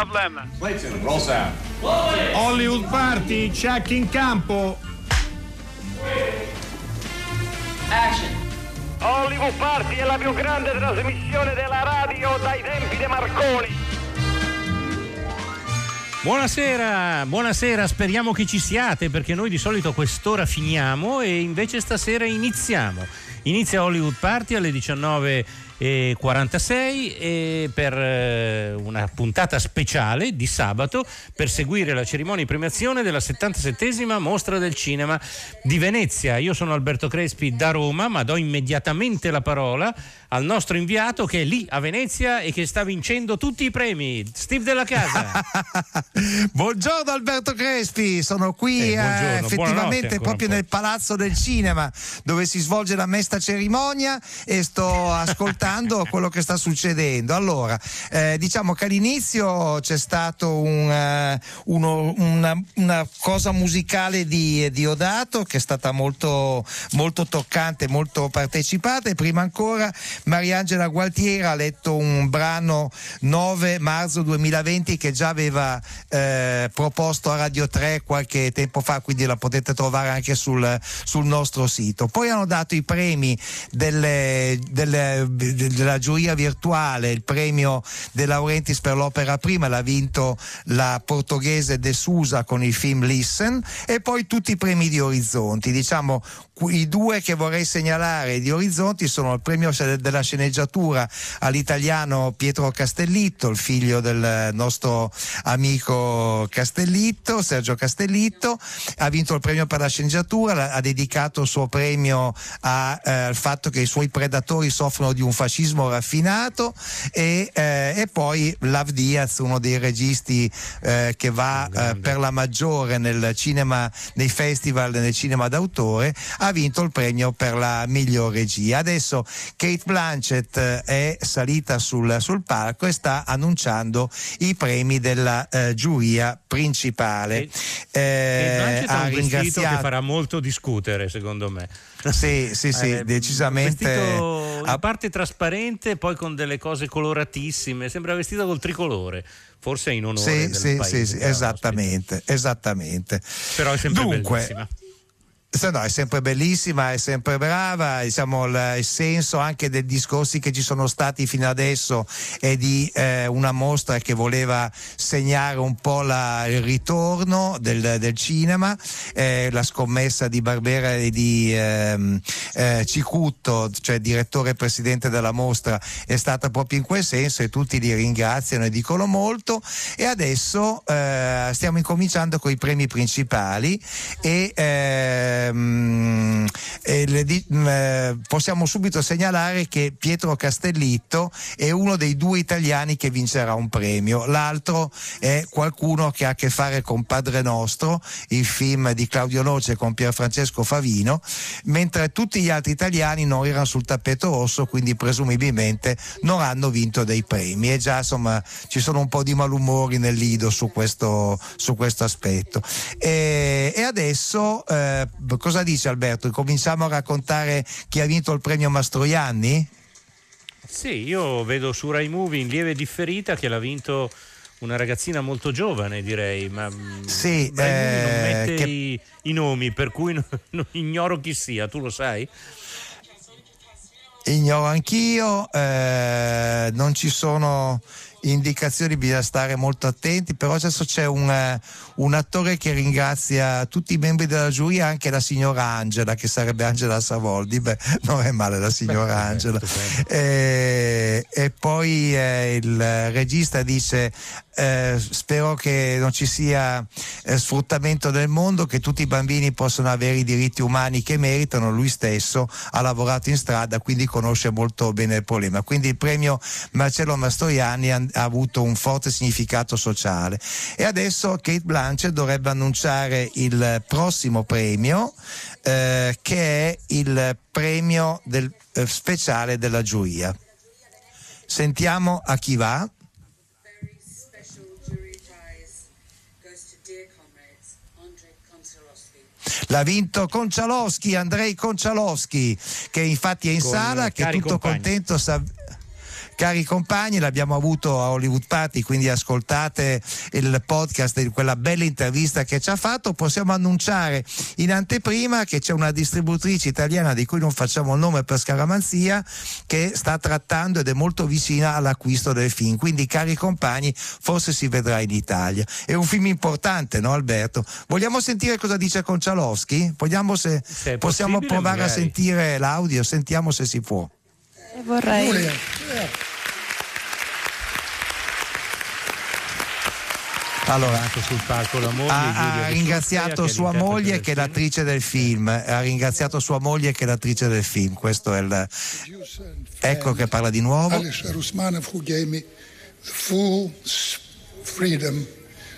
Problem. Clayton, roll sound. Hollywood Party, check in campo. Action. Hollywood Party è la più grande trasmissione della radio dai tempi di Marconi. Buonasera, buonasera, speriamo che ci siate perché noi di solito a quest'ora finiamo e invece stasera iniziamo. Inizia Hollywood Party alle 19.46 e per eh, una puntata speciale di sabato per seguire la cerimonia di premiazione della 77esima mostra del cinema di Venezia. Io sono Alberto Crespi da Roma, ma do immediatamente la parola al nostro inviato che è lì a Venezia e che sta vincendo tutti i premi, Steve della Casa. buongiorno Alberto Crespi, sono qui Eh, eh, effettivamente proprio nel Palazzo del Cinema dove si svolge la mesta cerimonia e sto ascoltando quello che sta succedendo. Allora, eh, diciamo che all'inizio c'è stato un, eh, uno- una, una cosa musicale di, di Odato che è stata molto, molto toccante, molto partecipata e prima ancora Mariangela Gualtiera ha letto un brano 9 marzo 2020 che già aveva eh, proposto a Radio 3 qualche tempo fa, quindi la potete trovare anche sul, sul nostro sito. Poi hanno dato i premi delle- delle- della giuria virtuale, il premio De Laurentiis per l'opera prima, l'ha vinto la portoghese De Sousa con il film Listen e poi tutti i premi di Orizzonti. Diciamo i due che vorrei segnalare di Orizzonti sono il premio della sceneggiatura all'italiano Pietro Castellitto, il figlio del nostro amico Castellitto, Sergio Castellitto, ha vinto il premio per la sceneggiatura, ha dedicato il suo premio a, eh, al fatto che i suoi predatori soffrono di un fascismo raffinato e, eh, e poi Lav Diaz, uno dei registi eh, che va eh, per la maggiore nel cinema, nei festival nel cinema d'autore, ha vinto il premio per la miglior regia. Adesso Kate Blanchett eh, è salita sul, sul palco e sta annunciando i premi della eh, giuria principale. E Eh, Blanchett ha un vestito che farà molto discutere, secondo me. Sì, sì, sì, Eh, decisamente. In parte trasparente, poi con delle cose coloratissime. Sembra vestito col tricolore. Forse in onore Sì, del sì, paese sì, sì, che la esattamente, esattamente. ospita. Però è sempre Dunque, bellissima. Se no, è sempre bellissima, è sempre brava, diciamo il, il senso anche dei discorsi che ci sono stati fino adesso è di eh, una mostra che voleva segnare un po' la- il ritorno del, del cinema, eh, la scommessa di Barbera e di ehm, eh, Cicutto, cioè direttore e presidente della mostra, è stata proprio in quel senso e tutti li ringraziano e dicono molto. E adesso eh, stiamo incominciando con i premi principali e, ehm, e le di- mh, eh, possiamo subito segnalare che Pietro Castellitto è uno dei due italiani che vincerà un premio, l'altro è qualcuno che ha a che fare con Padre Nostro, il film di Claudio Noce con Pierfrancesco Favino, mentre tutti gli altri italiani non erano sul tappeto rosso, quindi presumibilmente non hanno vinto dei premi e già insomma ci sono un po' di malumori nel lido su questo, su questo aspetto. E, e adesso eh, cosa dice Alberto? Cominciamo a raccontare chi ha vinto il premio Mastroianni? Sì, io vedo su Rai Movie in lieve differita che l'ha vinto una ragazzina molto giovane, direi, ma mm, Sì, Rai Movie non eh, mette che- i, i nomi, per cui non- non ignoro chi sia, tu lo sai? Ignoro anch'io, eh, non ci sono indicazioni, bisogna stare molto attenti, però adesso c'è un, eh, un attore che ringrazia tutti i membri della giuria, anche la signora Angela, che sarebbe Angela Savoldi, beh, non è male la signora Beh, Angela. stupendo. Eh, e poi eh, il regista dice eh, spero che non ci sia eh, sfruttamento del mondo, che tutti i bambini possano avere i diritti umani che meritano. Lui stesso ha lavorato in strada, quindi conosce molto bene il problema. Quindi il premio Marcello Mastroianni ha, avuto un forte significato sociale. E adesso Kate Blanchett dovrebbe annunciare il prossimo premio, eh, che è il premio del, eh, speciale della giuria. Sentiamo a chi va. L'ha vinto Concialoschi, Andrei Concialoschi, che infatti è in Con, sala, eh, che è tutto compagni. contento. sa- Cari compagni, l'abbiamo avuto a Hollywood Party, quindi ascoltate il podcast di quella bella intervista che ci ha fatto. Possiamo annunciare in anteprima che c'è una distributrice italiana di cui non facciamo il nome per scaramanzia che sta trattando ed è molto vicina all'acquisto del film. Quindi, cari compagni, forse si vedrà in Italia. È un film importante, no Alberto? Vogliamo sentire cosa dice Concialowski? Vogliamo se, Se possiamo provare a magari. sentire l'audio? Sentiamo se si può. E vorrei. Allora, Anche sul palco la moglie. ha, ha ringraziato sua moglie che è l'attrice del film, ha ringraziato sua moglie che è l'attrice del film, questo è il... Ecco che parla di nuovo. Alisher Usmanov, who gave me the full freedom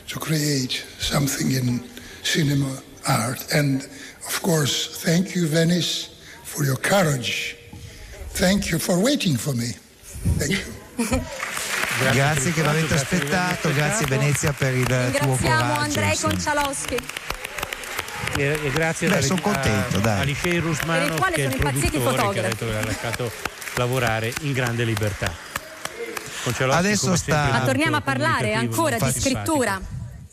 to create something in cinema art. And of course, thank you, Venice, for your courage. Thank you for waiting for me. Thank you. Grazie, per che l'avete grazie aspettato, grazie. Venezia per il tuo Ringraziamo coraggio. Andrei insomma. Concialowski. E, e grazie Beh, a- son contento, a, dai. Per il quale che è il sono impazziti i produttore che ha fotografi. detto che l'ha lasciato lavorare in grande libertà. Adesso come sta- sempre, Ma torniamo a parlare ancora di scrittura,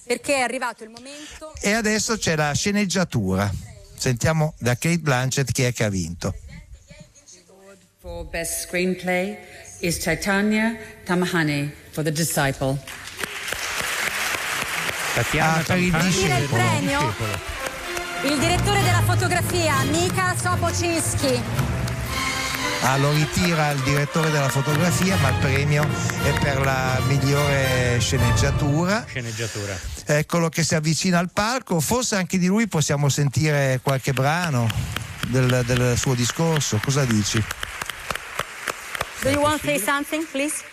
perché è arrivato il momento. E adesso c'è la sceneggiatura. Sentiamo da Kate Blanchett chi è che ha vinto. For Best Screenplay is Chaitanya Tamahane for The Disciple. Tatiana Ah, per il premio il direttore della fotografia Mika Sopocinski. Ah, lo ritira il direttore della fotografia, ma il premio è per la migliore sceneggiatura. Sceneggiatura. Eccolo che si avvicina al palco, forse anche di lui possiamo sentire qualche brano del, del suo discorso. Cosa dici? Do you want to say something, please?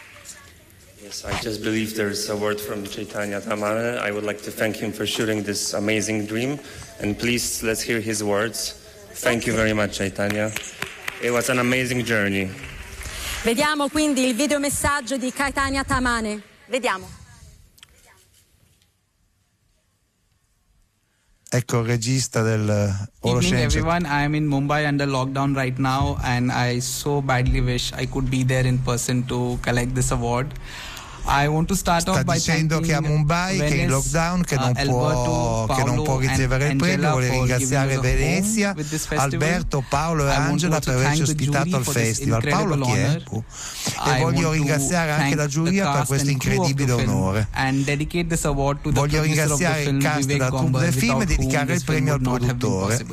Yes, I just believe there's a word from Chaitanya Tamana. I would like to thank him for shooting this amazing dream. And please, let's hear his words. Thank you very much, Chaitanya. It was an amazing journey. Vediamo quindi il videomessaggio di Caetania Tamane. Vediamo. Ecco regista del uh, Evening, everyone. I am in Mumbai under lockdown right now, and I so badly wish I could be there in person to collect this award. I want to start Sta dicendo che a Mumbai, che è in Venice, lockdown, che uh, non, può, Alberto, che non può ricevere il premio, vuole ringraziare Venezia. Alberto, Paolo e Angela per averci ospitato al festival. Paolo chi è? E voglio ringraziare anche la giuria per questo incredibile onore. Voglio ringraziare il cast della troupe del film e dedicare il premio al produttore.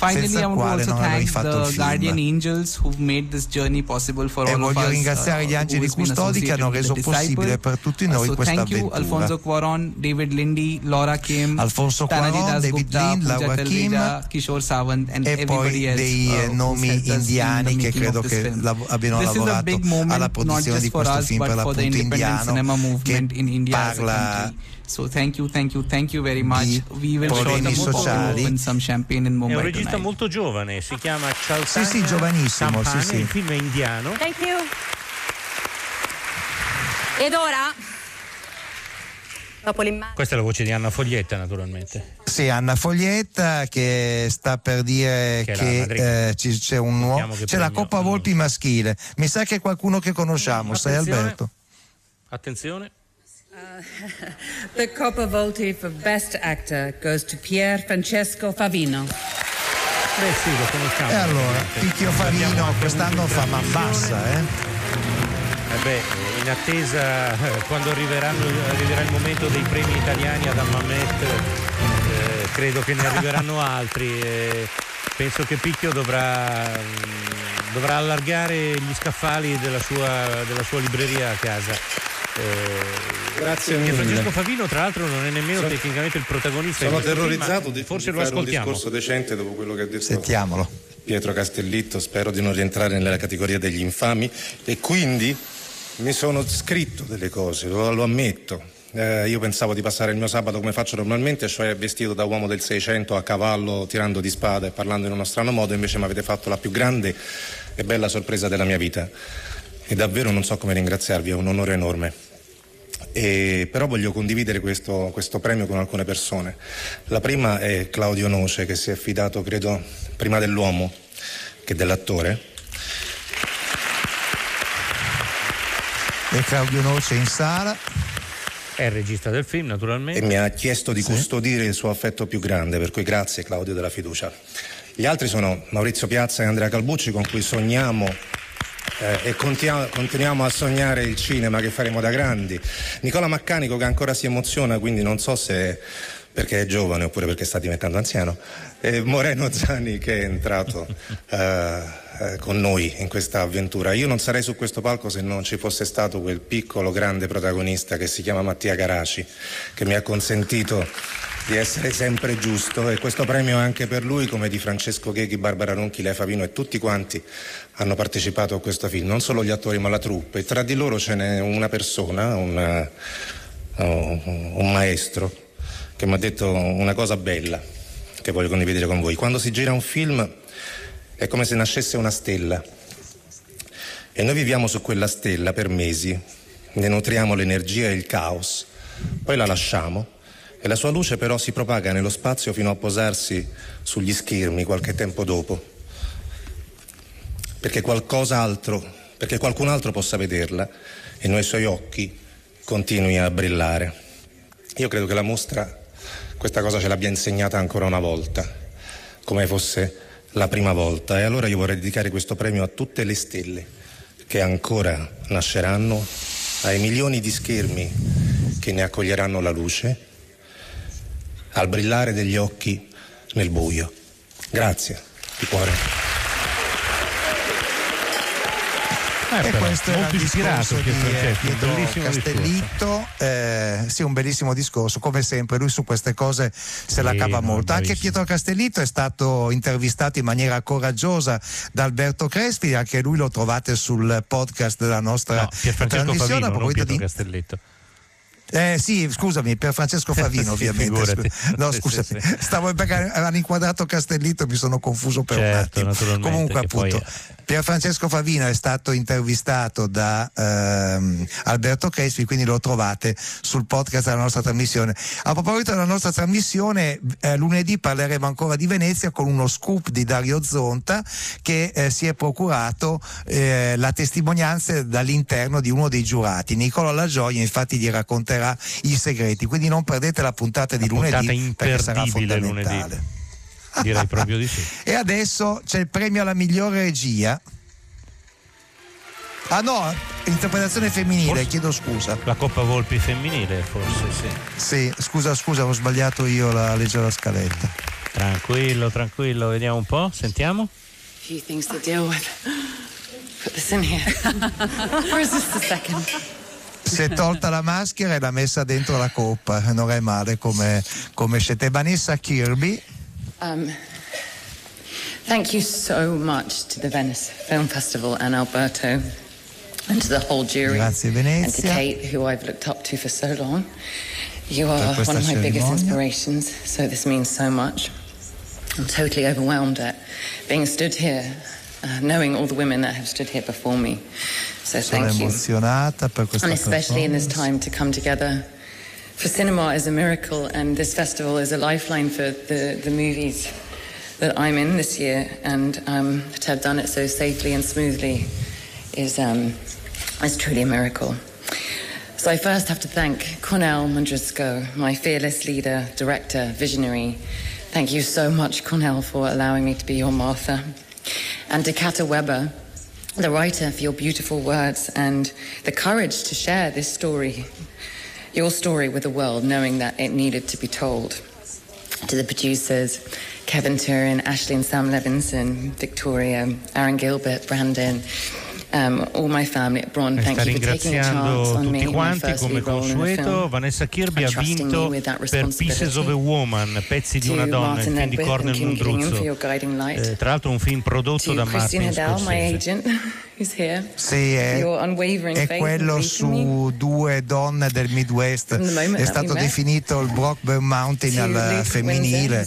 Finally, I want to also thank the. Guardian Angels who've made this journey possible for E all of voglio us. ringraziare uh, gli angeli who's been custodi che hanno reso possibile per tutti noi Uh, so questa thank you. Alfonso Cuaron, David Lindy, Laura Kim, Alfonso Cuaron, David Lind, Laura Kim Kishore Sawant and e everybody else, dei uh, eh, nomi indiani che credo che abbiano lavorato alla produzione di for questo us, film per l'appunto indiano che parla. So thank you, thank you, thank you very much. We will problemi sociali. open some champagne in È Mumbai un regista tonight. molto giovane, si chiama Chaitanya Sì, sì, giovanissimo, Tampane, sì, sì. Il film è indiano. Thank you. Ed ora. Questa è la voce di Anna Foglietta, naturalmente. Sì, Anna Foglietta che sta per dire Che è che eh, ci- c'è un nuovo che c'è la Coppa. Volpi maschile. Mi sa che è qualcuno che conosciamo, sai Attenzione. Alberto? Attenzione. The Coppa Volti for Best Actor goes to Pier Francesco Favino. Beh sì, lo conosciamo. E allora. Picchio Favino quest'anno fa man trasmissione. bassa, eh? Eh beh, in attesa eh, quando arriveranno, arriverà il momento dei premi italiani ad Ammamet, eh, credo che ne arriveranno altri. eh, penso che Picchio dovrà, mm, dovrà allargare gli scaffali della sua, della sua libreria a casa. Eh, Grazie che mille. Francesco Favino, tra l'altro, non è nemmeno Sono- tecnicamente il protagonista. Sono questo film, terrorizzato di, forse di lo fare un ascoltiamo. discorso decente dopo quello che ha detto Sentiamolo. Pietro Castellitto, spero di non rientrare nella categoria degli infami e quindi mi sono scritto delle cose, lo, lo ammetto. Eh, io pensavo di passare il mio sabato come faccio normalmente, cioè vestito da uomo del 600 a cavallo, tirando di spada e parlando in uno strano modo, invece mi avete fatto la più grande e bella sorpresa della mia vita. E davvero non so come ringraziarvi, è un onore enorme. E però voglio condividere questo, questo premio con alcune persone. La prima è Claudio Noce che si è affidato, credo, prima dell'uomo che dell'attore. E Claudio Noce in sala. È il regista del film, naturalmente. E mi ha chiesto di sì. custodire il suo affetto più grande, per cui grazie Claudio della fiducia. Gli altri sono Maurizio Piazza e Andrea Calbucci, con cui sogniamo eh, e continuiamo, continuiamo, a sognare il cinema che faremo da grandi. Nicola Maccanico che ancora si emoziona, quindi non so se perché è giovane oppure perché sta diventando anziano. E Moreno Zani che è entrato eh, eh, con noi in questa avventura. Io non sarei su questo palco se non ci fosse stato quel piccolo grande protagonista che si chiama Mattia Caraci, che mi ha consentito di essere sempre giusto e questo premio è anche per lui come di Francesco Cheghi, Barbara Ronchi, Lea Favino e tutti quanti hanno partecipato a questo film, non solo gli attori ma la troupe e tra di loro ce n'è una persona, una, uh, un maestro che mi ha detto una cosa bella che voglio condividere con voi. Quando si gira un film è come se nascesse una stella. E noi viviamo su quella stella per mesi, ne nutriamo l'energia e il caos, poi la lasciamo. E la sua luce però si propaga nello spazio fino a posarsi sugli schermi qualche tempo dopo, perché qualcos'altro, perché qualcun altro possa vederla. E noi suoi occhi continui a brillare. Io credo che la mostra questa cosa ce l'abbia insegnata ancora una volta, come fosse la prima volta e allora io vorrei dedicare questo premio a tutte le stelle che ancora nasceranno, ai milioni di schermi che ne accoglieranno la luce, al brillare degli occhi nel buio. Grazie di cuore. Eh, e questo era il discorso di Pietro Castellitto, eh, sì un bellissimo discorso, come sempre lui su queste cose se sì, la cava molto. Anche Pietro Castellitto è stato intervistato in maniera coraggiosa da Alberto Crespi, anche lui lo trovate sul podcast della nostra no, trasmissione. Favino, Pietro di... Castellitto. Eh, sì, scusami, per Francesco Favino, ovviamente. No, scusami, sì, sì. stavo perché avevano inquadrato Castellitto e mi sono confuso per certo, un attimo. Comunque, appunto, poi... Pier Francesco Favino è stato intervistato da ehm, Alberto Crespi, quindi lo trovate sul podcast della nostra trasmissione. A proposito della nostra trasmissione, eh, lunedì parleremo ancora di Venezia con uno scoop di Dario Zonta che eh, si è procurato eh, la testimonianza dall'interno di uno dei giurati. Nicola La Gioia infatti gli racconterà i segreti, quindi non perdete la puntata di la lunedì puntata perché sarà fondamentale. Lunedì. Direi proprio di sì. e adesso c'è il premio alla migliore regia. Ah no, interpretazione femminile, forse chiedo scusa. La Coppa Volpi femminile, forse, sì. Sì, scusa, scusa, ho sbagliato io la legge della scaletta. Tranquillo, tranquillo, vediamo un po', sentiamo. Few things to deal with. Put this in here. Where's this the second? Si è tolta la maschera e l'ha messa dentro la coppa, non è male come, come scelta. Vanessa Kirby. Um, thank you so much to the Venice Film Festival and Alberto and to the whole jury. Grazie Venezia. And to Kate, who I've looked up to for so long. You are one of my biggest inspirations, so this means so much. I'm totally overwhelmed at being stood here, uh, knowing all the women that have stood here before me. So thank emozionata you. per questa And especially in this time to come together for cinema is a miracle, and this festival is a lifeline for the, the movies that I'm in this year. And um, to have done it so safely and smoothly is, um, is truly a miracle. So I first have to thank Cornell Mandrisco, my fearless leader, director, visionary. Thank you so much, Cornell, for allowing me to be your Martha. And to Weber, the writer, for your beautiful words and the courage to share this story your story with the world, knowing that it needed to be told. To the producers, Kevin Turin, Ashley and Sam Levinson, Victoria, Aaron Gilbert, Brandon, Um, all my family at Braun, sta ringraziando tutti quanti come consueto. Vanessa Kirby ha vinto per Pieces of a Woman, pezzi di una donna, il film di Cornel Mundruzzo. Eh, tra l'altro un film prodotto da Martin Scorsese. Sì, è, è quello su due donne del Midwest. È stato definito il Brockburn Mountain al femminile.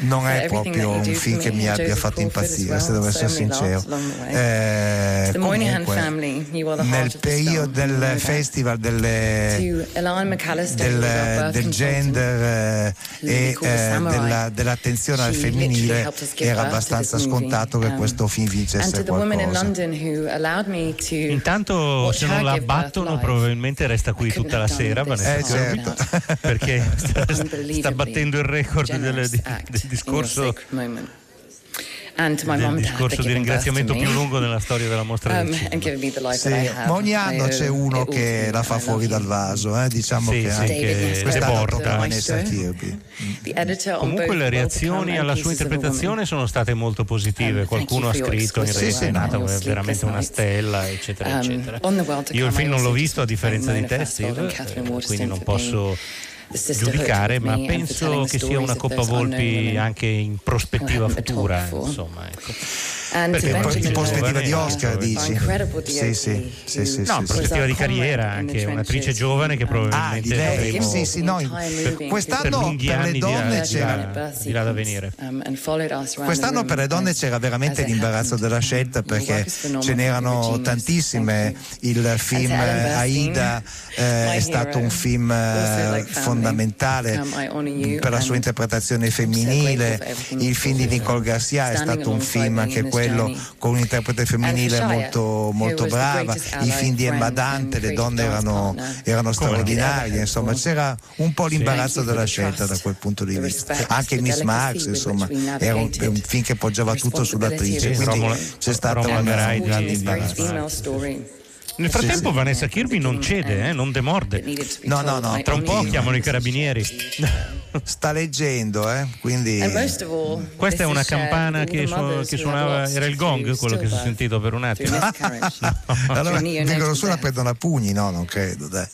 Non è proprio un film che mi abbia fatto impazzire, se devo essere sincero. Eh, comunque nel of the periodo del festival delle, del, birth del consultant, gender eh, e eh, della- dell'attenzione al femminile era abbastanza scontato che Um, questo film vincesse qualcosa. Intanto se non her la battono probabilmente resta qui tutta la sera Vanessa Eh, certo. perché sta, sta battendo il record del, del discorso. And my mom discorso di ringraziamento me. più lungo nella storia della mostra Um, Sì, ma ogni anno c'è uno che la fa fuori dal vaso, eh, diciamo Sì, che sì, anche che quest'anno tocca Vanessa. Kirby. Comunque le reazioni alla sua interpretazione sono state molto positive. Um, Qualcuno ha scritto in work è your veramente una stella, eccetera, Um, eccetera. Io il film non l'ho visto a differenza di Catherine eh, quindi non posso giudicare, ma penso che sia una Coppa Volpi anche in prospettiva futura, insomma, ecco. Perché poi in prospettiva di Oscar, dici? Sì, sì, sì, sì, No, in prospettiva di carriera anche, un'attrice giovane che um, Ah, di probabilmente lei, avremo sì, sì, no, quest'anno per le donne c'era di là- da venire. Um, Quest'anno per le donne c'era veramente l'imbarazzo della scelta perché ce n'erano tantissime. Il film Aida eh, è stato un film fondamentale per la sua interpretazione femminile. Il film di Nicole Garcia è stato un film anche quello con un'interprete femminile molto, molto brava. I film di Emma Dante, le donne erano, erano straordinarie. Insomma, c'era un po' l'imbarazzo della scelta da quel punto di vista. Anche Miss Marx, insomma, era un, un film che poggiava tutto sull'attrice. Sì, Quindi c'è stato un, grande imbarazzo. Nel frattempo sì. Vanessa Kirby non cede, eh, non demorde. No, no, no. Tra un po' chiamano i carabinieri. Sta leggendo, eh? Quindi. Questa è una campana che, su- che suonava, era il gong quello che si è sentito per un attimo. allora vengono su e la prendono a pugni, no, non credo, dai.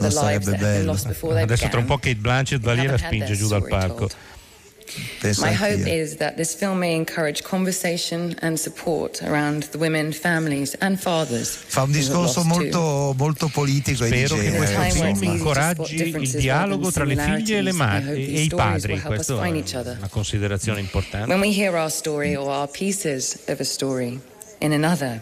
Non sarebbe bello. Adesso tra un po' Kate Blanchett va lì e la spinge giù dal palco. Penso My hope is that this film may encourage conversation and support around the women, families, and fathers. Fa un discorso molto, molto politico e di Spero che questo it's film incoraggi il dialogo tra le figlie e, le similarities. ma- I hope e i padri. Questa è una considerazione importante. When we hear our story or our pieces of a story in another,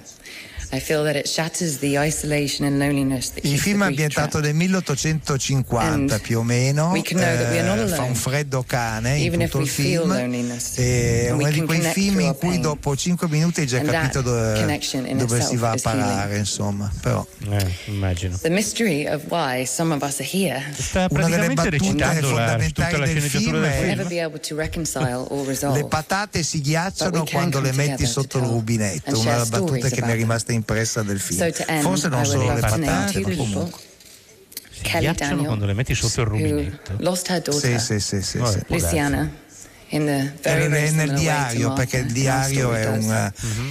I feel that it shatters the isolation and loneliness that Il film è ambientato nel 1850 più o meno, we can know that we are not eh, alone, fa un freddo cane in even if tutto we il feel film. loneliness. È we uno di quei film in cui dopo 5 minuti hai già capito dove, in dove si va a parare, insomma. Però Eh, immagino. The mystery of why some of us are here. Sta Una delle battute fondamentali la del film del è- film. le patate si ghiacciano quando le metti sotto to il rubinetto, una share delle battute stories che mi è rimasta impressa del film. So end, Forse non solo le patate, ma comunque. Kelly Daniel, quando le metti sotto il rubinetto. lost her Sì, daughter, sì, sì, sì, sì. può darsi. Luciana, in the È very, very nel, diario perché il diario è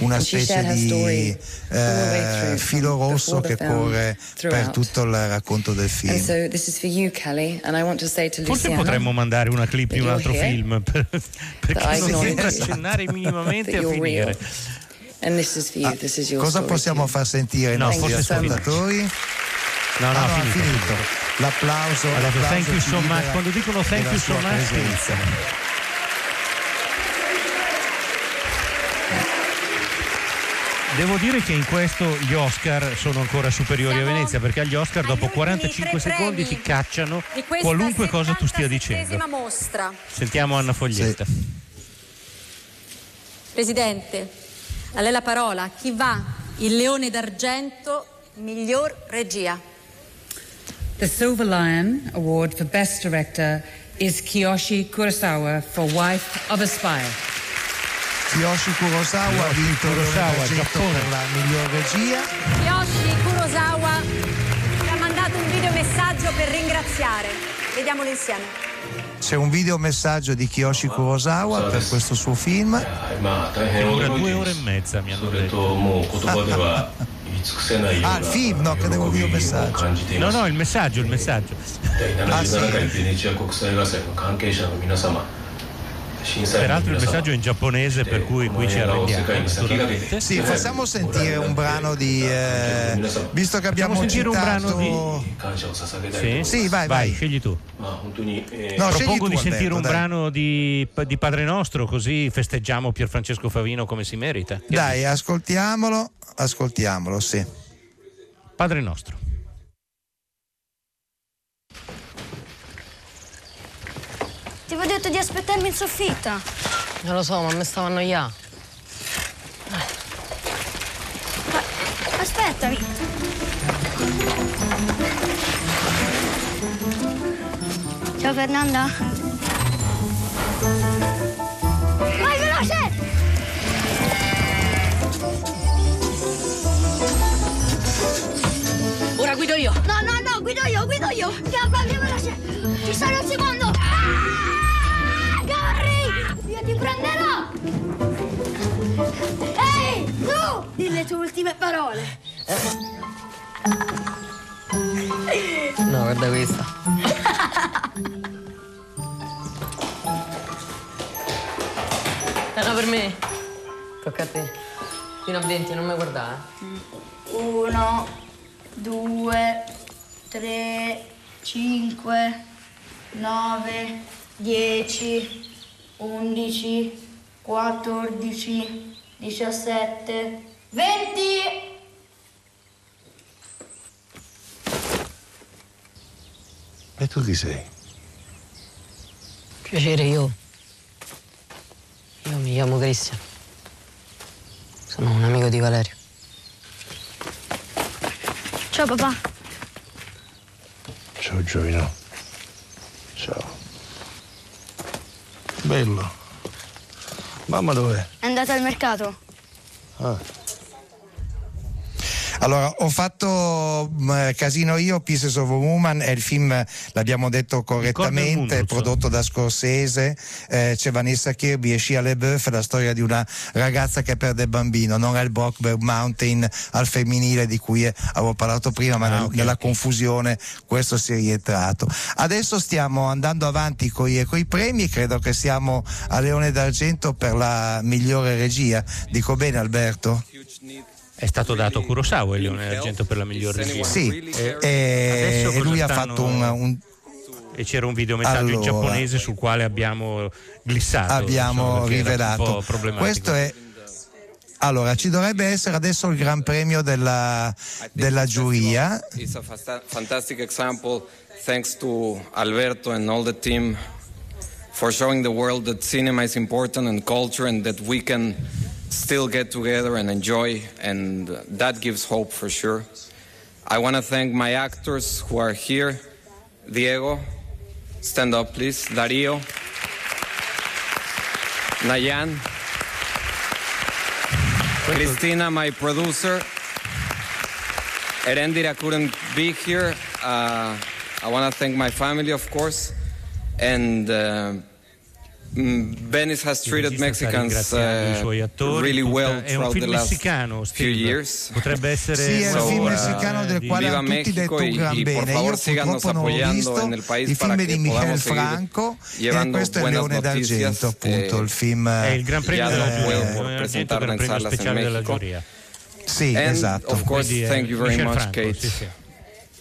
una And she specie di eh, through, filo rosso che corre per tutto il racconto del film. so you, Kelly, to Forse Luciana, potremmo mandare una clip di un altro here. film per- perché non sembra you. accennare minimamente a finire. real. And this is for you, this is your Cosa story possiamo too. far sentire ai No, nostri ascoltatori? No, no, Ah, ha finito. finito. L'applauso. Detto l'applauso thank you so much. Quando dicono thank you so much, presenza. Devo dire che in questo gli Oscar sono ancora superiori a Venezia perché agli Oscar dopo 45 secondi ti cacciano qualunque cosa tu stia dicendo. 77esima mostra. Sentiamo Anna Foglietta. Presidente, a lei la parola. Chi va? Il Leone d'Argento, miglior regia. The Silver Lion Award for Best Director is Kiyoshi Kurosawa for Wife of a Spy. Kiyoshi Kurosawa ha vinto il Kurosawa, Giappone. per la miglior regia. Yoshi Kurosawa ci ha mandato un videomessaggio per ringraziare. Vediamolo insieme. C'è un videomessaggio di Kiyoshi Kurosawa per questo suo film. Che dura due ore e mezza, mi hanno detto. Ah, il film, no, credevo il messaggio. No, no, il messaggio, il messaggio. ah, sì. Peraltro il messaggio è in giapponese, per cui qui ci arrendiamo. Sì, facciamo sentire un brano di. eh, visto che abbiamo sentire un citato. brano Sì? Sì, vai, vai. scegli tu. No, Propongo di sentire Alberto, un dai. brano di, di Padre Nostro, così festeggiamo Pier Francesco Favino come si merita. Dai, ascoltiamolo, ascoltiamolo, sì. Padre Nostro. Avevo detto di aspettarmi in soffitta. Non lo so, ma mi stavo annoiando. Aspettami. Ciao Fernanda. Vai veloce! Ora guido io. No, no, no, guido io, guido io. Piano, veloce. Ci sono un secondo. Ehi, tu! Di le tue ultime parole. No, guarda questa. Una per me. Tocca a te. Fino a 20, non mi guardare. Uno, due, tre, cinque, nove, dieci, undici, quattordici, diciassette, venti! E tu chi sei? Piacere io. Io mi chiamo Cristian. Sono un amico di Valerio. Ciao papà. Ciao Giovino. Ciao. Bello. Mamma dov'è? È andata al mercato. Ah. Allora, ho fatto mh, Casino Io, Pieces of a Woman, è il film, l'abbiamo detto correttamente, è prodotto da Scorsese, eh, c'è Vanessa Kirby e Shia LeBeouf, la storia di una ragazza che perde il bambino, non al Brockberg Mountain, al femminile di cui eh, avevo parlato prima, ma nel- nella confusione questo si è rientrato. Adesso stiamo andando avanti con i premi, credo che siamo a Leone d'Argento per la migliore regia. Dico bene Alberto? È stato dato a Kurosawa il Leone d'Argento per la miglior regia. Sì, E, e, adesso e lui ha fatto un, un- E c'era un videomessaggio in Allora. giapponese sul quale abbiamo glissato. abbiamo insomma, un rivelato. Questo è. Allora, ci dovrebbe essere adesso il Gran Premio della, della giuria. It's a fasta- fantastic example. Thanks to Alberto and all the team for showing the world that cinema is important and culture and that we can still get together and enjoy, and that gives hope for sure. I want to thank my actors who are here. Diego, stand up, please. Darío, Nayan, Christina, my producer. Erendira couldn't be here. Uh, I want to thank my family, of course. And uh, Venice has treated Mexicans i uh, really well è un film last messicano, few years. Potrebbe essere Sì, è un film messicano del quale hanno tutti detto un gran bene. Io purtroppo non apoyando visto. il film di Michel Franco e questo è Leone d'Argento, appunto, Eh, il film È il Gran Premio della speciale della giuria. Sì, esatto. of course, thank you very much, Kate.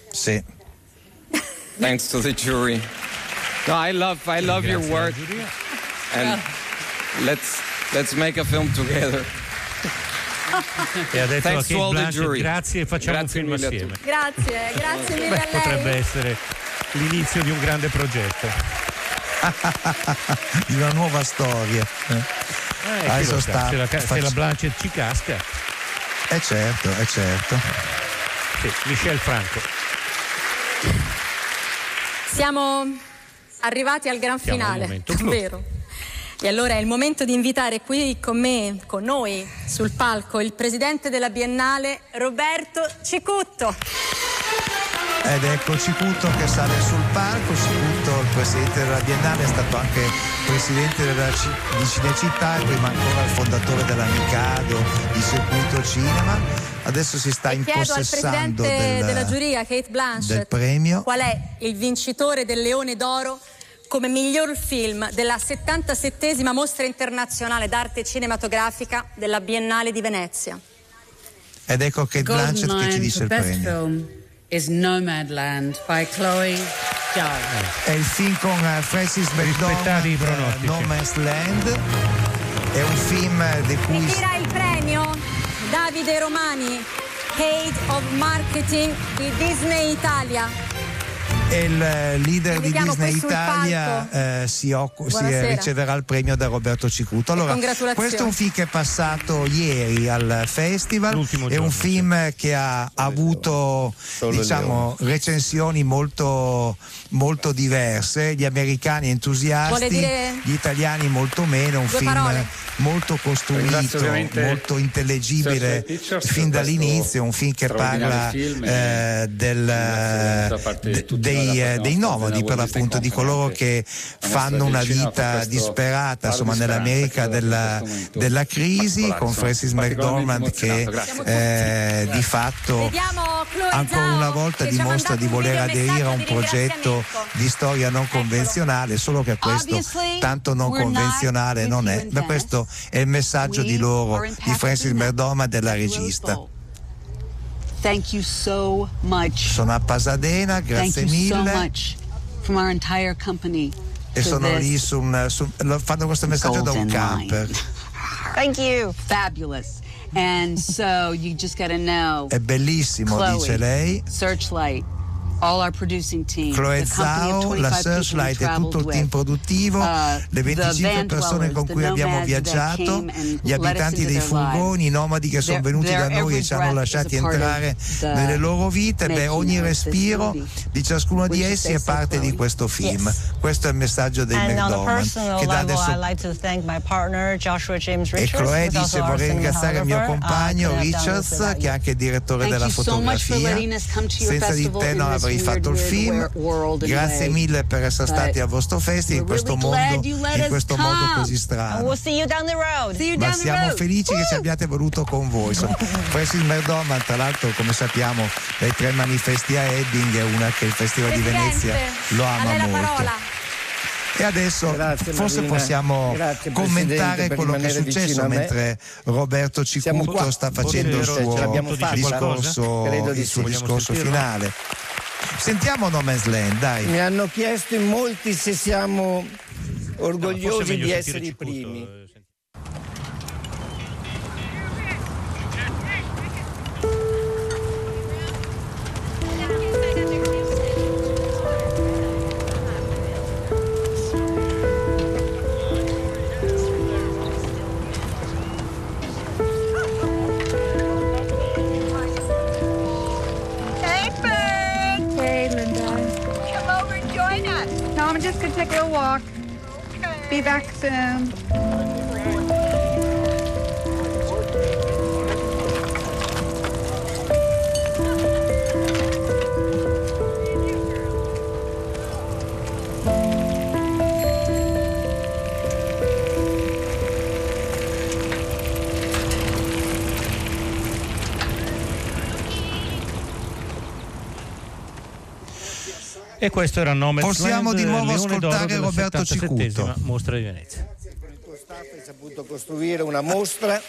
sì. Thanks to the jury. No, I love, I love your work, giuria. And let's let's make a film together. E ha detto a Thanks to Kate all the Blanchett jury. grazie e facciamo Grazie un film a assieme. Grazie, grazie mille Beh, a lei. potrebbe essere l'inizio di un grande progetto. di una nuova storia. Eh. Chi Adesso sta- se, la, ca- se faccio- la Blanchett ci casca, Eh certo, eh certo. sì, Michel Franco. Siamo arrivati al gran Siamo al finale, momento clou. vero? E allora è il momento di invitare qui con me, con noi, sul palco, il presidente della Biennale, Roberto Cicutto. Ed ecco Cicuto che sale sul palco, Cicuto il presidente della Biennale è stato anche presidente della di Cinecittà e prima ancora il fondatore della Mikado di Circuito Cinema. Adesso si sta Chiedo al impossessando presidente del, della giuria, Kate del Blanchett, premio. qual è il vincitore del Leone d'Oro come miglior film della 77esima mostra internazionale d'arte cinematografica della Biennale di Venezia. Ed ecco che Blanchett che ci dice il Best premio. Film is Nomadland by Chloe Zhao. È il film con eh, Francis McDormand, i eh, pronostici. No Man's Land. È un film di cui Ritira il premio Davide Romani, Head of Marketing di Disney Italia. Il eh, leader di Disney Italia eh, si, occu- si, eh, riceverà il premio da Roberto Cicuto. Allora, questo è un film che è passato ieri al festival, L'ultimo è giorno, un film che ha avuto diciamo, recensioni molto, molto diverse, gli americani entusiasti, dire gli italiani molto meno, un due film parole? molto costruito, molto intellegibile fin dall'inizio, un film che parla film eh, del, da dei, eh, dei nomadi della per l'appunto di coloro che fanno una vita disperata insomma nell'America della, della crisi con Francis McDormand che eh, di fatto ancora una volta dimostra di voler aderire a un progetto di storia non convenzionale, solo che questo tanto non convenzionale non è. Ma questo è il messaggio di loro, di Francis McDormand della the Rose regista. Thank you so much. Sono a Pasadena, Thank grazie you so mille. much from our entire company. E sono lì su un, su- fanno questo messaggio da un camper. Thank you. Fabulous. And so you just got to know. È bellissimo, Chloe, dice lei. Searchlight, all our producing team, Chloe the company of Zhao, 25 la people we Searchlight e tutto il team produttivo, uh, le 25 van persone con cui the abbiamo nomads that viaggiato, came and gli abitanti dei furgoni, i nomadi che sono venuti da noi e every ci hanno lasciati entrare the nelle loro vite. Beh, ogni respiro di ciascuno di essi è parte di questo film. Yes. Questo è il messaggio dei personal Che dà adesso e. Chloe dice vorrei ringraziare il mio compagno Uh, this Richards che è anche il direttore della fotografia. Senza di te non avrei weird, fatto il film. Grazie mille per essere stati al vostro festival in questo mondo, in questo modo così strano. Ma siamo felici che ci abbiate voluto con voi. Francis McDormand, tra l'altro, come sappiamo, dai tre manifesti a Ebbing è una che il Festival di Venezia lo ama molto. E adesso Grazie, forse Marina. possiamo Grazie, commentare quello che è successo mentre Roberto Cicuto sta facendo il suo discorso, il suo discorso finale. Sentiamo No Man's Land, dai. Mi hanno chiesto in molti se siamo orgogliosi meglio di essere i primi. Be back soon. E questo era Nome Possiamo di nuovo ascoltare Roberto Cicuto. Mostra di Venezia. Per il tuo staff hai saputo costruire una mostra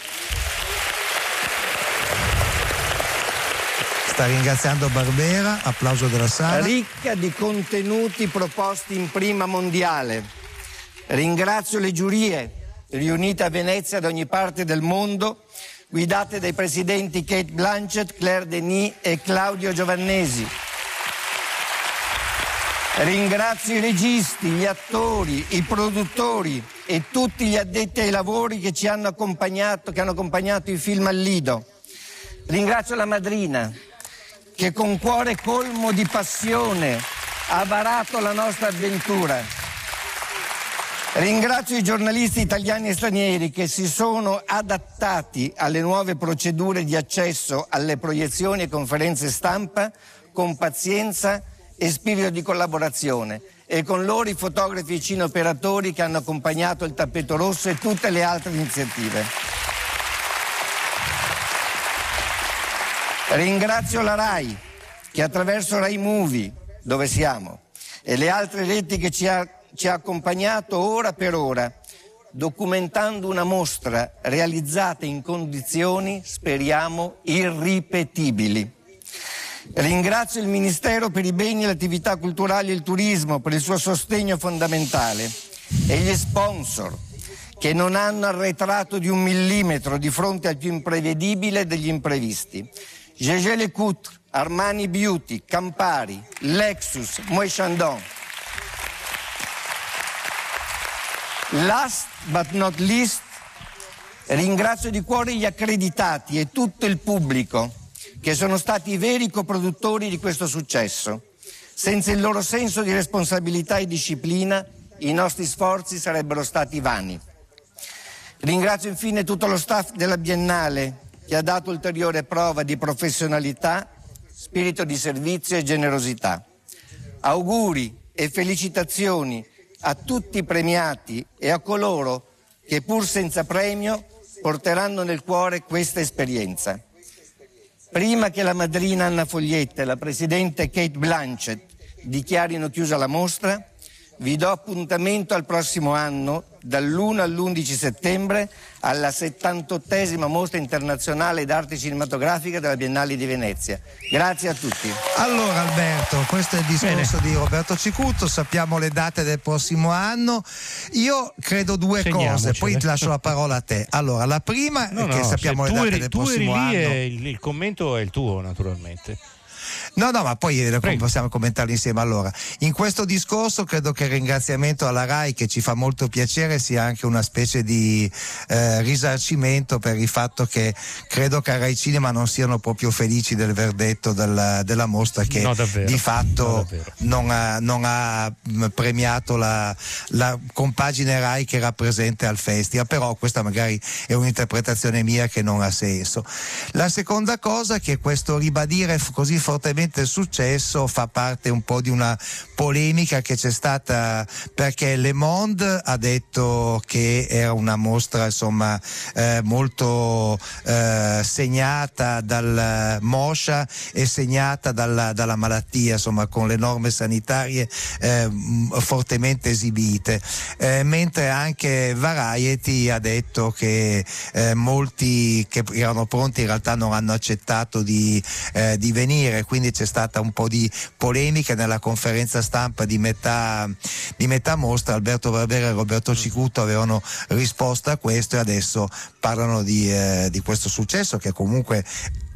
Sta ringraziando Barbera, applauso della sala. ricca di contenuti proposti in prima mondiale. Ringrazio le giurie riunite a Venezia da ogni parte del mondo, guidate dai presidenti Kate Blanchett, Claire Denis e Claudio Giovannesi. Ringrazio i registi, gli attori, i produttori e tutti gli addetti ai lavori che ci hanno accompagnato, che hanno accompagnato i film al Lido. Ringrazio la madrina che con cuore colmo di passione ha varato la nostra avventura. Ringrazio i giornalisti italiani e stranieri che si sono adattati alle nuove procedure di accesso alle proiezioni e conferenze stampa con pazienza e spirito di collaborazione e con loro i fotografi e i cineoperatori che hanno accompagnato il tappeto rosso e tutte le altre iniziative. Ringrazio la RAI che attraverso RAI Movie, dove siamo, e le altre reti che ci, ha- ci ha accompagnato ora per ora, documentando una mostra realizzata in condizioni, speriamo, irripetibili. Ringrazio il Ministero per i beni, le attività culturali e il turismo per il suo sostegno fondamentale e gli sponsor che non hanno arretrato di un millimetro di fronte al più imprevedibile degli imprevisti. Gégé Lecoutre, Armani Beauty, Campari, Lexus, Moët Chandon. Last but not least, ringrazio di cuore gli accreditati e tutto il pubblico che sono stati i veri coproduttori di questo successo. Senza il loro senso di responsabilità e disciplina, i nostri sforzi sarebbero stati vani. Ringrazio infine tutto lo staff della Biennale che ha dato ulteriore prova di professionalità, spirito di servizio e generosità. Auguri e felicitazioni a tutti i premiati e a coloro che pur senza premio porteranno nel cuore questa esperienza. Prima che la madrina Anna Foglietta e la presidente Kate Blanchett dichiarino chiusa la mostra, vi do appuntamento al prossimo anno, dall'1 all'11 settembre, alla 78esima mostra internazionale d'arte cinematografica della Biennale di Venezia. Grazie a tutti. Allora Alberto, questo è il discorso Bene. di Roberto Cicuto, sappiamo le date del prossimo anno. Io credo due cose, poi ti lascio la parola a te. Allora, la prima no, è che no, sappiamo le date eri, del prossimo anno. Il, il commento è il tuo, naturalmente. No, no, ma poi eh, Prego. possiamo commentarli insieme. Allora, in questo discorso credo che il ringraziamento alla RAI, che ci fa molto piacere, sia anche una specie di eh, risarcimento per il fatto che credo che a Rai Cinema non siano proprio felici del verdetto della, della mostra che no, di fatto no, non, ha, non, ha, mm, premiato la, la compagine RAI che rappresenta al festival, però questa magari è un'interpretazione mia che non ha senso. La seconda cosa è che questo ribadire così fortemente il successo fa parte un po' di una polemica che c'è stata perché Le Monde ha detto che era una mostra insomma eh, molto eh, segnata dal Moscia e segnata dalla, dalla, malattia insomma con le norme sanitarie eh, fortemente esibite. Eh, mentre anche Variety ha detto che eh, molti che erano pronti in realtà non hanno accettato di, eh, di venire quindi c'è stata un po' di polemica nella conferenza stampa di metà, di metà mostra. Alberto Barbera e Roberto Cicuto avevano risposto a questo e adesso parlano di, eh, di questo successo che comunque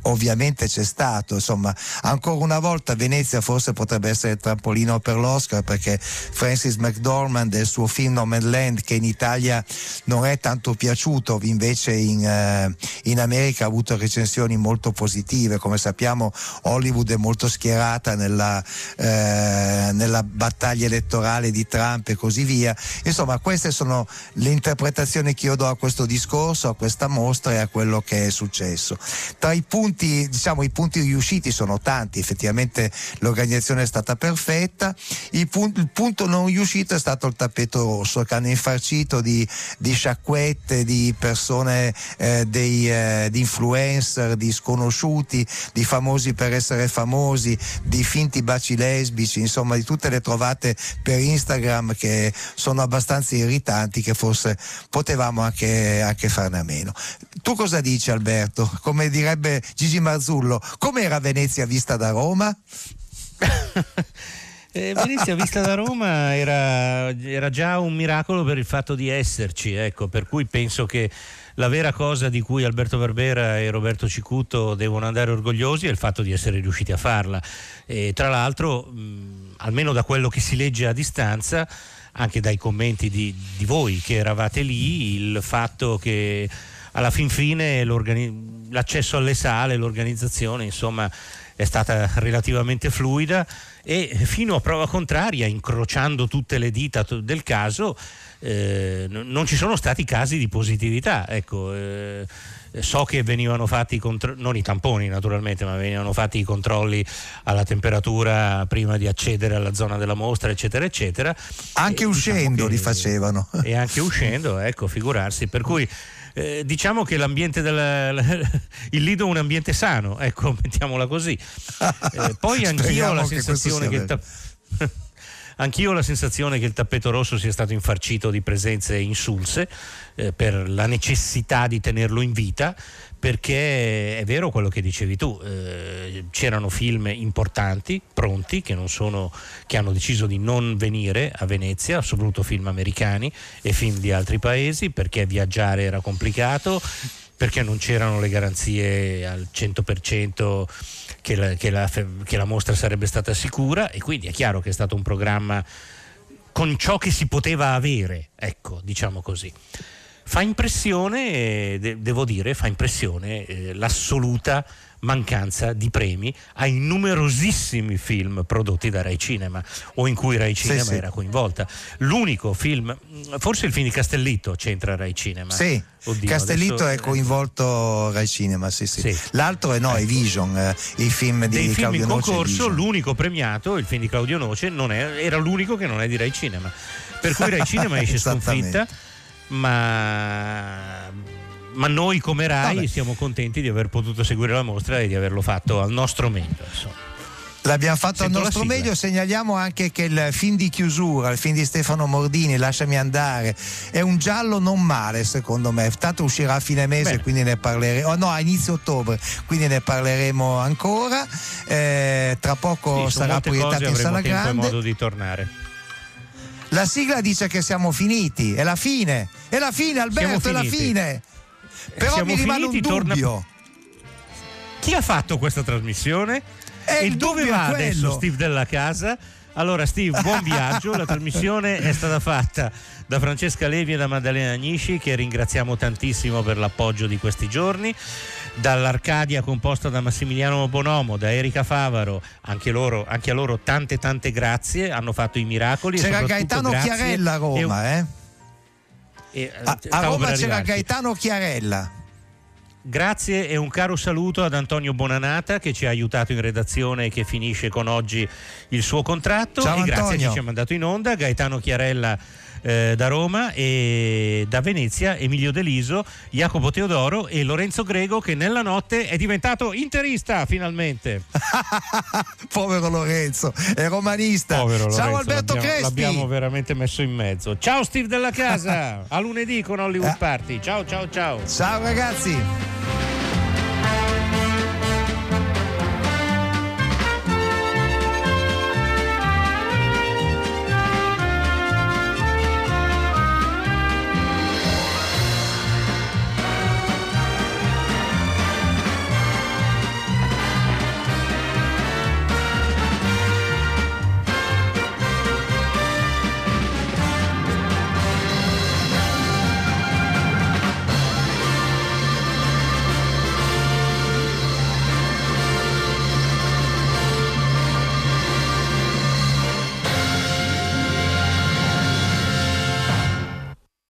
ovviamente c'è stato, insomma, ancora una volta Venezia forse potrebbe essere il trampolino per l'Oscar perché Francis McDormand del suo film Nomadland che in Italia non è tanto piaciuto, invece in, eh, in America ha avuto recensioni molto positive, come sappiamo Hollywood è molto schierata nella, eh, nella battaglia elettorale di Trump e così via, insomma queste sono le interpretazioni che io do a questo discorso, a questa mostra e a quello che è successo. Tra i punti punti, diciamo, i punti riusciti sono tanti, effettivamente l'organizzazione è stata perfetta, il, pun- il punto non riuscito è stato il tappeto rosso che hanno infarcito di, di sciacquette, di persone, eh, dei, eh, di influencer, di sconosciuti, di famosi per essere famosi, di finti baci lesbici, insomma di tutte le trovate per Instagram che sono abbastanza irritanti che forse potevamo anche, anche farne a meno. Tu cosa dici Alberto? Come direbbe Gigi Marzullo, com'era Venezia vista da Roma? Eh, Venezia vista da Roma era, era, già un miracolo per il fatto di esserci, ecco, per cui penso che la vera cosa di cui Alberto Barbera e Roberto Cicuto devono andare orgogliosi è il fatto di essere riusciti a farla. E, tra l'altro, mh, almeno da quello che si legge a distanza, anche dai commenti di, di voi che eravate lì, il fatto che alla fin fine l'accesso alle sale, l'organizzazione insomma è stata relativamente fluida e fino a prova contraria, incrociando tutte le dita del caso, eh, non ci sono stati casi di positività. Ecco, eh, so che venivano fatti i controlli, non i tamponi naturalmente, ma venivano fatti i controlli alla temperatura prima di accedere alla zona della mostra, eccetera, eccetera. Anche e, uscendo diciamo che, li facevano. E anche uscendo, ecco, figurarsi. Per cui eh, diciamo che l'ambiente del il Lido è un ambiente sano, ecco, mettiamola così. Eh, poi anch'io ho la sensazione che, ta- Anch'io ho la sensazione che il tappeto rosso sia stato infarcito di presenze insulse eh, per la necessità di tenerlo in vita perché è vero quello che dicevi tu, eh, c'erano film importanti, pronti, che, sono, che, hanno deciso di non venire a Venezia, soprattutto film americani e film di altri paesi, perché viaggiare era complicato, perché non c'erano le garanzie al 100% che la, che la, che la mostra sarebbe stata sicura e quindi è chiaro che è stato un programma con ciò che si poteva avere, ecco, diciamo così. Fa impressione, devo dire, fa impressione eh, l'assoluta mancanza di premi ai numerosissimi film prodotti da Rai Cinema o in cui Rai Cinema sì, era coinvolta. L'unico film, forse il film di Castellitto c'entra Rai Cinema. Sì, Oddio, Castellitto adesso... è coinvolto Rai Cinema, sì, sì. sì. L'altro è no, è ecco. Vision, eh, il film di Dei Claudio film in concorso, l'unico premiato, il film di Claudio Noce, è, era l'unico che non è di Rai Cinema. Per cui Rai Cinema esce sconfitta ma, ma noi come RAI Vabbè. siamo contenti di aver potuto seguire la mostra e di averlo fatto al nostro meglio. Insomma. L'abbiamo fatto Sento al nostro meglio, segnaliamo anche che il film di chiusura, il film di Stefano Mordini, Lasciami andare, è un giallo non male secondo me, tanto uscirà a fine mese, Bene. quindi ne parleremo, oh no, a inizio ottobre, quindi ne parleremo ancora, eh, tra poco sì, sarà proiettato in sala grande. modo di tornare. La sigla dice che siamo finiti, è la fine, è la fine Alberto, è la fine. Però siamo mi rimane finiti, un dubbio. Torna... Chi ha fatto questa trasmissione? E il dove va adesso Steve della casa? Allora Steve, buon viaggio, la trasmissione è stata fatta da Francesca Levi e da Maddalena Agnisci che ringraziamo tantissimo per l'appoggio di questi giorni dall'Arcadia composta da Massimiliano Bonomo, da Erika Favaro, anche, loro, anche a loro tante tante grazie, hanno fatto i miracoli. C'era Gaetano Chiarella a Roma, un... eh? E, a, a Roma c'era Gaetano Chiarella. Grazie e un caro saluto ad Antonio Bonanata che ci ha aiutato in redazione e che finisce con oggi il suo contratto. Ciao, e grazie Antonio. a chi ci ha mandato in onda, Gaetano Chiarella eh, da Roma e da Venezia Emilio Deliso, Jacopo Teodoro e Lorenzo Grego che nella notte è diventato interista finalmente. Povero Lorenzo, è romanista. Povero Ciao Lorenzo, Alberto l'abbiamo, Crespi. L'abbiamo veramente messo in mezzo. Ciao Steve della casa, a lunedì con Hollywood Party. Ciao ciao ciao. Ciao ragazzi.